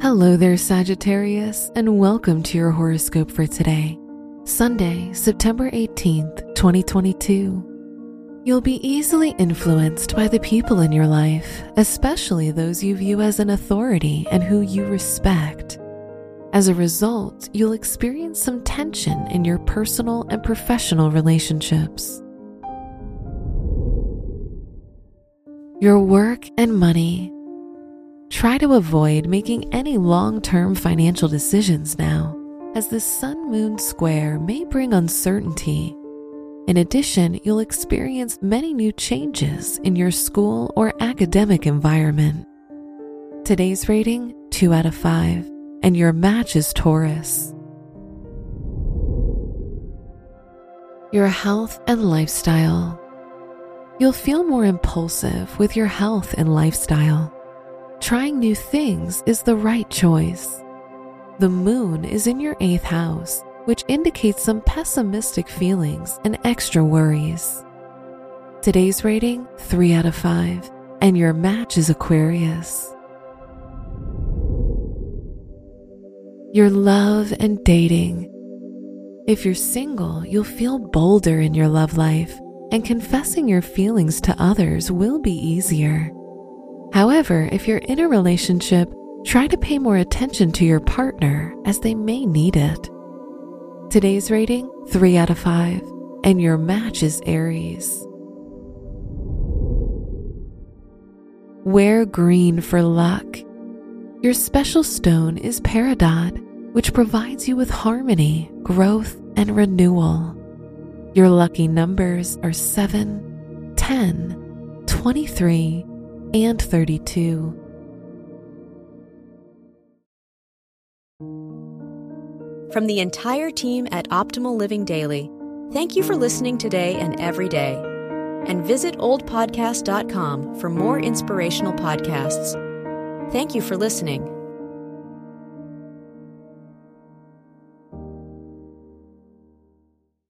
Hello there, Sagittarius, and welcome to your horoscope for today, Sunday, September 18th, 2022. You'll be easily influenced by the people in your life, especially those you view as an authority and who you respect. As a result, you'll experience some tension in your personal and professional relationships. Your work and money. Try to avoid making any long term financial decisions now, as the Sun Moon square may bring uncertainty. In addition, you'll experience many new changes in your school or academic environment. Today's rating 2 out of 5, and your match is Taurus. Your health and lifestyle. You'll feel more impulsive with your health and lifestyle trying new things is the right choice. The moon is in your eighth house, which indicates some pessimistic feelings and extra worries. Today's rating 3 out of 5, and your match is Aquarius. Your love and dating. If you're single, you'll feel bolder in your love life, and confessing your feelings to others will be easier. However, if you're in a relationship, try to pay more attention to your partner as they may need it. Today's rating 3 out of 5, and your match is Aries. Wear green for luck. Your special stone is Peridot, which provides you with harmony, growth, and renewal. Your lucky numbers are 7, 10, 23, and 32. From the entire team at Optimal Living Daily, thank you for listening today and every day. And visit oldpodcast.com for more inspirational podcasts. Thank you for listening.